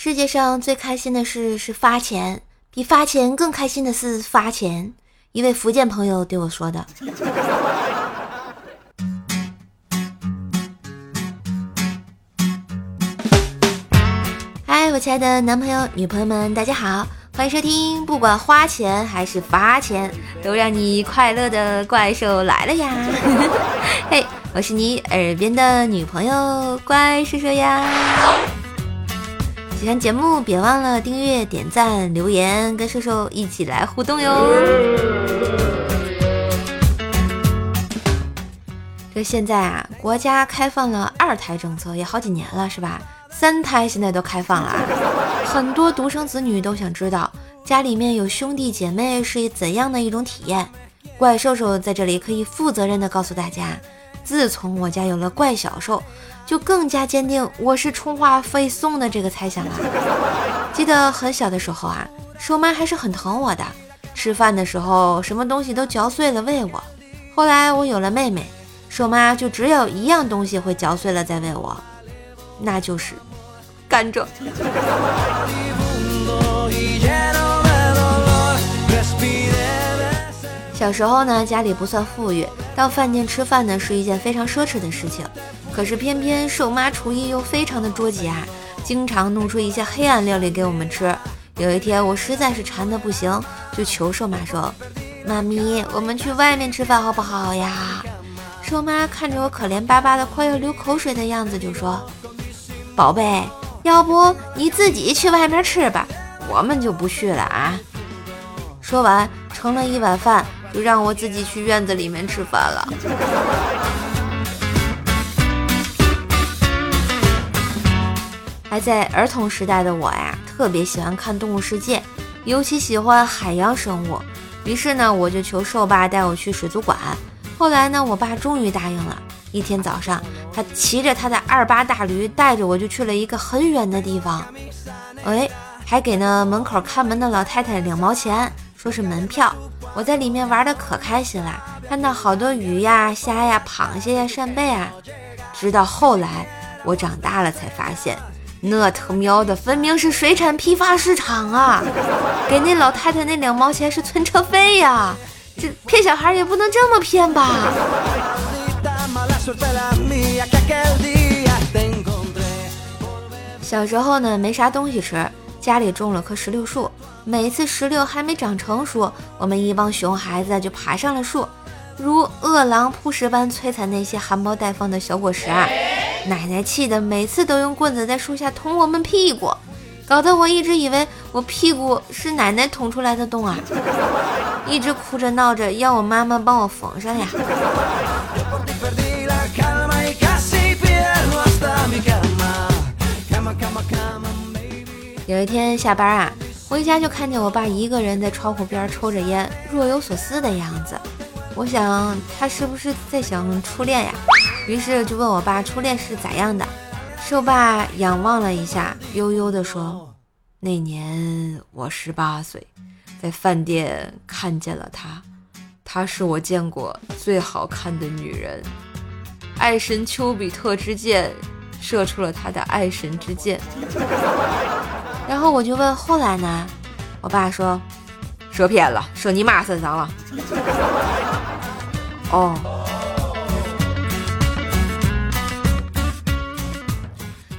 世界上最开心的事是发钱，比发钱更开心的是发钱。一位福建朋友对我说的。嗨，我亲爱的男朋友、女朋友们，大家好，欢迎收听，不管花钱还是发钱，都让你快乐的怪兽来了呀！嘿，我是你耳边的女朋友怪兽兽呀。喜欢节目，别忘了订阅、点赞、留言，跟瘦瘦一起来互动哟。这现在啊，国家开放了二胎政策也好几年了，是吧？三胎现在都开放了，很多独生子女都想知道家里面有兄弟姐妹是怎样的一种体验。怪兽兽在这里可以负责任的告诉大家，自从我家有了怪小兽。就更加坚定我是充话费送的这个猜想了。记得很小的时候啊，瘦妈还是很疼我的，吃饭的时候什么东西都嚼碎了喂我。后来我有了妹妹，瘦妈就只有一样东西会嚼碎了再喂我，那就是甘蔗。小时候呢，家里不算富裕，到饭店吃饭呢是一件非常奢侈的事情。可是偏偏瘦妈厨艺又非常的捉急啊，经常弄出一些黑暗料理给我们吃。有一天我实在是馋的不行，就求瘦妈说：“妈咪，我们去外面吃饭好不好呀？”瘦妈看着我可怜巴巴的快要流口水的样子，就说：“宝贝，要不你自己去外面吃吧，我们就不去了啊。”说完盛了一碗饭，就让我自己去院子里面吃饭了。还在儿童时代的我呀，特别喜欢看《动物世界》，尤其喜欢海洋生物。于是呢，我就求兽爸带我去水族馆。后来呢，我爸终于答应了。一天早上，他骑着他的二八大驴，带着我就去了一个很远的地方。哎，还给那门口看门的老太太两毛钱，说是门票。我在里面玩的可开心了，看到好多鱼呀、虾呀、螃蟹呀、扇贝啊。直到后来，我长大了才发现。那他喵的，分明是水产批发市场啊！给那老太太那两毛钱是存车费呀！这骗小孩也不能这么骗吧？小时候呢，没啥东西吃，家里种了棵石榴树，每次石榴还没长成熟，我们一帮熊孩子就爬上了树，如饿狼扑食般摧残那些含苞待放的小果实啊！奶奶气的，每次都用棍子在树下捅我们屁股，搞得我一直以为我屁股是奶奶捅出来的洞啊，一直哭着闹着要我妈妈帮我缝上呀。有一天下班啊，回家就看见我爸一个人在窗户边抽着烟，若有所思的样子。我想他是不是在想初恋呀？于是就问我爸初恋是咋样的，瘦爸仰望了一下，悠悠地说：“那年我十八岁，在饭店看见了她，她是我见过最好看的女人，爱神丘比特之箭射出了他的爱神之箭。”然后我就问后来呢？我爸说：“射偏了，射你妈身上了。”哦。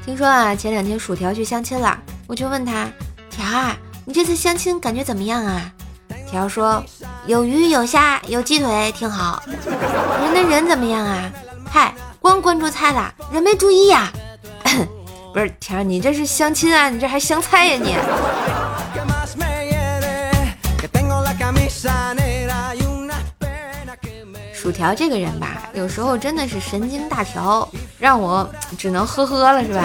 听说啊，前两天薯条去相亲了，我就问他，条啊，你这次相亲感觉怎么样啊？条说有鱼有虾有鸡腿，挺好。我说那人怎么样啊？嗨，光关注菜了，人没注意呀。不是条，你这是相亲啊？你这还相菜呀你？薯条这个人吧，有时候真的是神经大条，让我只能呵呵了，是吧？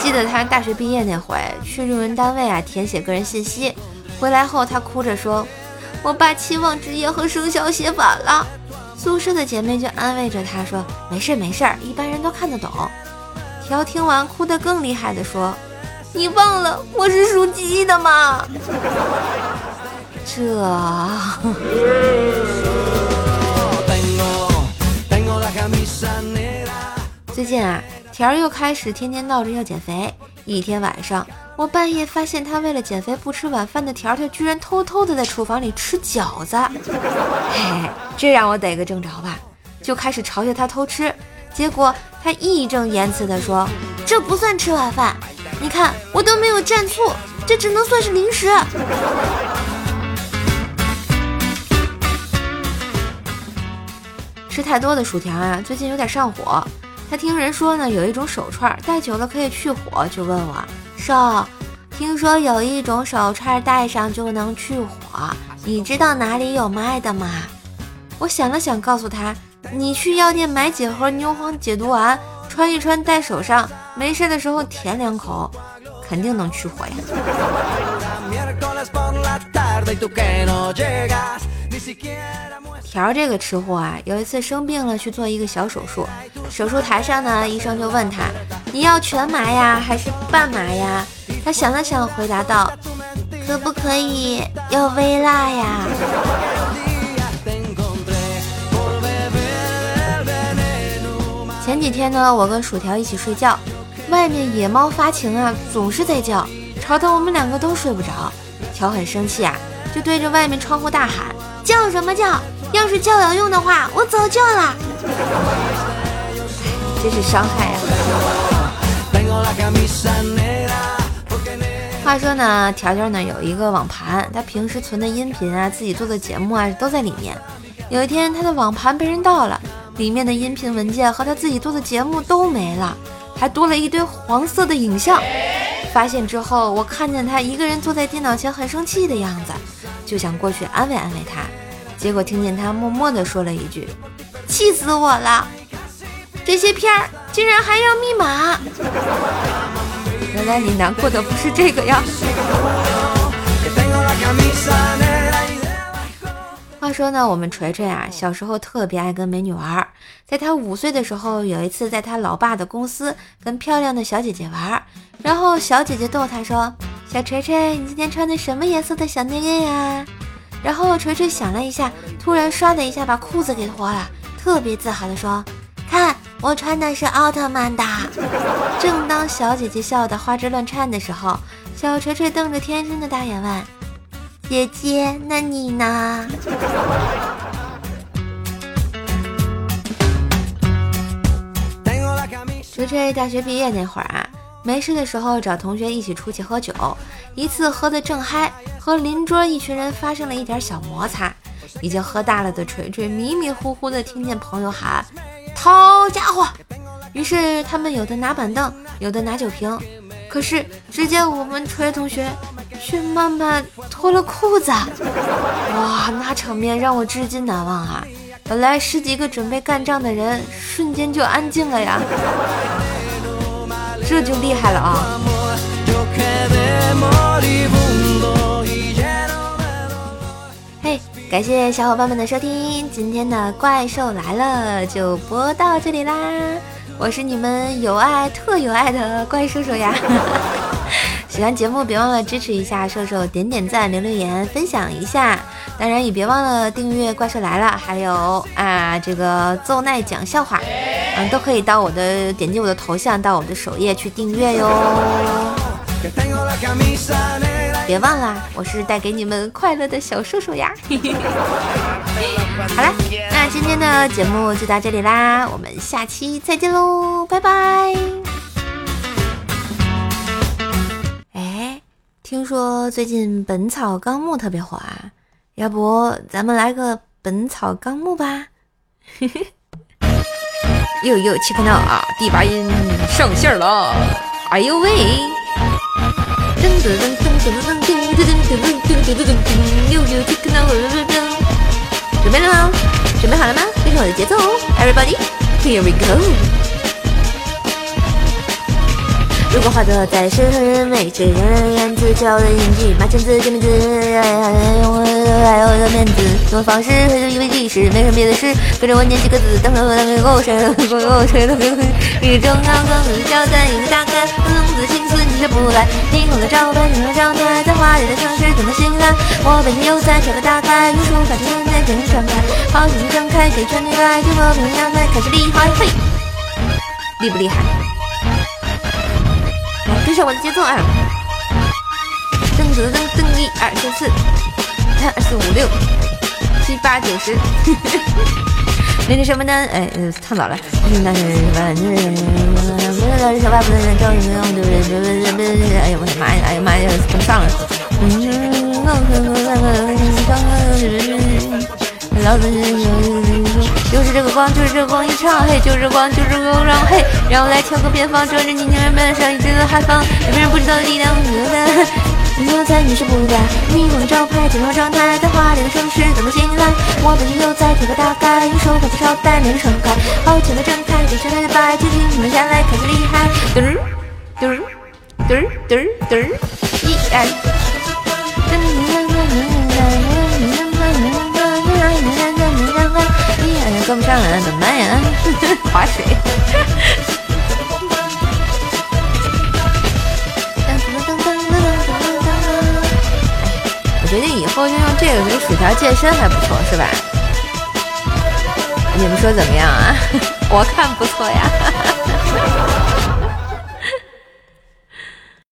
记得他大学毕业那回去用人单位啊填写个人信息，回来后他哭着说：“我把期望职业和生肖写反了。”宿舍的姐妹就安慰着他说：“没事没事，一般人都看得懂。”条听完哭得更厉害的说：“你忘了我是属鸡的吗？”这。最近啊，条又开始天天闹着要减肥。一天晚上，我半夜发现他为了减肥不吃晚饭的条条，居然偷偷的在厨房里吃饺子，嘿，这让我逮个正着吧，就开始嘲笑他偷吃。结果他义正言辞的说：“这不算吃晚饭，你看我都没有蘸醋，这只能算是零食。”吃太多的薯条啊，最近有点上火。他听人说呢，有一种手串戴久了可以去火，就问我少，听说有一种手串戴上就能去火，你知道哪里有卖的吗？我想了想，告诉他，你去药店买几盒牛黄解毒丸，穿一穿戴手上，没事的时候舔两口，肯定能去火呀。条这个吃货啊，有一次生病了去做一个小手术，手术台上呢，医生就问他：“你要全麻呀，还是半麻呀？”他想了想，回答道：“可不可以要微辣呀？”前几天呢，我跟薯条一起睡觉，外面野猫发情啊，总是在叫，吵得我们两个都睡不着。条很生气啊，就对着外面窗户大喊：“叫什么叫？”要是叫有用的话，我早叫了。真是伤害啊！话说呢，条条呢有一个网盘，他平时存的音频啊，自己做的节目啊，都在里面。有一天，他的网盘被人盗了，里面的音频文件和他自己做的节目都没了，还多了一堆黄色的影像。发现之后，我看见他一个人坐在电脑前，很生气的样子，就想过去安慰安慰他。结果听见他默默地说了一句：“气死我了！这些片儿竟然还要密码！原来你难过的不是这个呀。”说呢，我们锤锤啊，小时候特别爱跟美女玩。在他五岁的时候，有一次在他老爸的公司跟漂亮的小姐姐玩，然后小姐姐逗他说：“小锤锤，你今天穿的什么颜色的小内衣呀？”然后锤锤想了一下，突然唰的一下把裤子给脱了，特别自豪的说：“看，我穿的是奥特曼的。”正当小姐姐笑得花枝乱颤的时候，小锤锤瞪着天真的大眼问：“姐姐，那你呢？”锤锤大学毕业那会儿啊。没事的时候找同学一起出去喝酒，一次喝得正嗨，和邻桌一群人发生了一点小摩擦。已经喝大了的锤锤迷迷糊糊的听见朋友喊“掏家伙”，于是他们有的拿板凳，有的拿酒瓶。可是只见我们锤同学却慢慢脱了裤子，哇，那场面让我至今难忘啊！本来十几个准备干仗的人，瞬间就安静了呀。这就厉害了啊！嘿，感谢小伙伴们的收听，今天的怪兽来了就播到这里啦！我是你们有爱特有爱的怪兽兽呀！喜欢节目别忘了支持一下兽兽，点点赞、留留言、分享一下。当然也别忘了订阅怪兽来了，还有啊这个奏奈讲笑话。嗯，都可以到我的点击我的头像，到我的首页去订阅哟。别忘了，我是带给你们快乐的小叔叔呀。好了，那今天的节目就到这里啦，我们下期再见喽，拜拜。听说最近《本草纲目》特别火啊，要不咱们来个《本草纲目》吧？嘿嘿。又又切克闹啊！第八音上线了！哎呦喂！噔噔噔噔噔噔噔噔噔噔噔噔噔噔噔噔！又又切克闹了！准备了吗？准备好了吗？跟着我的节奏，Everybody here we go！如果画的再深深人美，却仍然掩自骄傲的印记，满腔自尊名字，用我的爱我的面子，用的方式和就以为历史，没什么别的事，跟着我念几个字，当成我的面过，谁都不够，谁都不够，雨中高歌，一笑在你的大开，从子青丝你却不来，霓虹的招牌，你虹的招牌，在华丽的城市怎么醒来？我本就有在这个大概，用书法将眼睛传开，好心睁开，给全你爱，就和平相在，开始厉害，嘿，厉不厉害？跟上我的节奏啊！噔噔噔，一二三四，三二四五六七八九十。那个什么呢？哎，唱早了。那是什么？不是小爸不能教你们，对不对？不是不是，哎呀我的妈呀！哎呀妈呀，跟不上了。老子就是这个光，就是这个光一唱，嘿，就是光，就是这个光，嘿，让我来跳个偏方，遮着你娘们们上一阵的海风，有没人不知道的力量？你有在，你是不在，霓虹招牌，金融状态，在华丽的城市等待醒来。我本就有在，听个大概，用手把这朝代面盛开，好久没睁开，眼神的白，听听你们下来，看起厉害。嘚儿嘚儿嘚儿嘚儿嘚儿，一二。跟不上了，怎么办呀？划水。我决定以后就用这个给薯条健身还不错，是吧？你们说怎么样啊？我看不错呀。